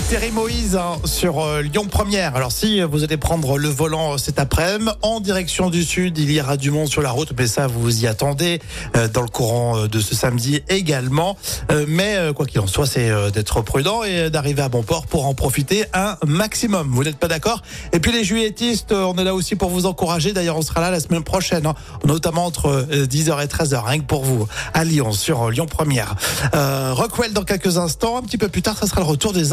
Thierry Moïse hein, sur euh, Lyon Première. Alors si vous allez prendre le volant euh, cet après-midi en direction du sud, il y aura du monde sur la route, mais ça vous vous y attendez euh, dans le courant de ce samedi également. Mais quoi qu'il en soit, c'est d'être prudent et d'arriver à bon port pour en profiter un maximum. Vous n'êtes pas d'accord? Et puis les juilletistes, on est là aussi pour vous encourager. D'ailleurs, on sera là la semaine prochaine, hein, notamment entre euh, 10h et 13h, rien que pour vous, à Lyon, sur Lyon Première. Rockwell dans quelques instants. Un petit peu plus tard, ça sera le retour des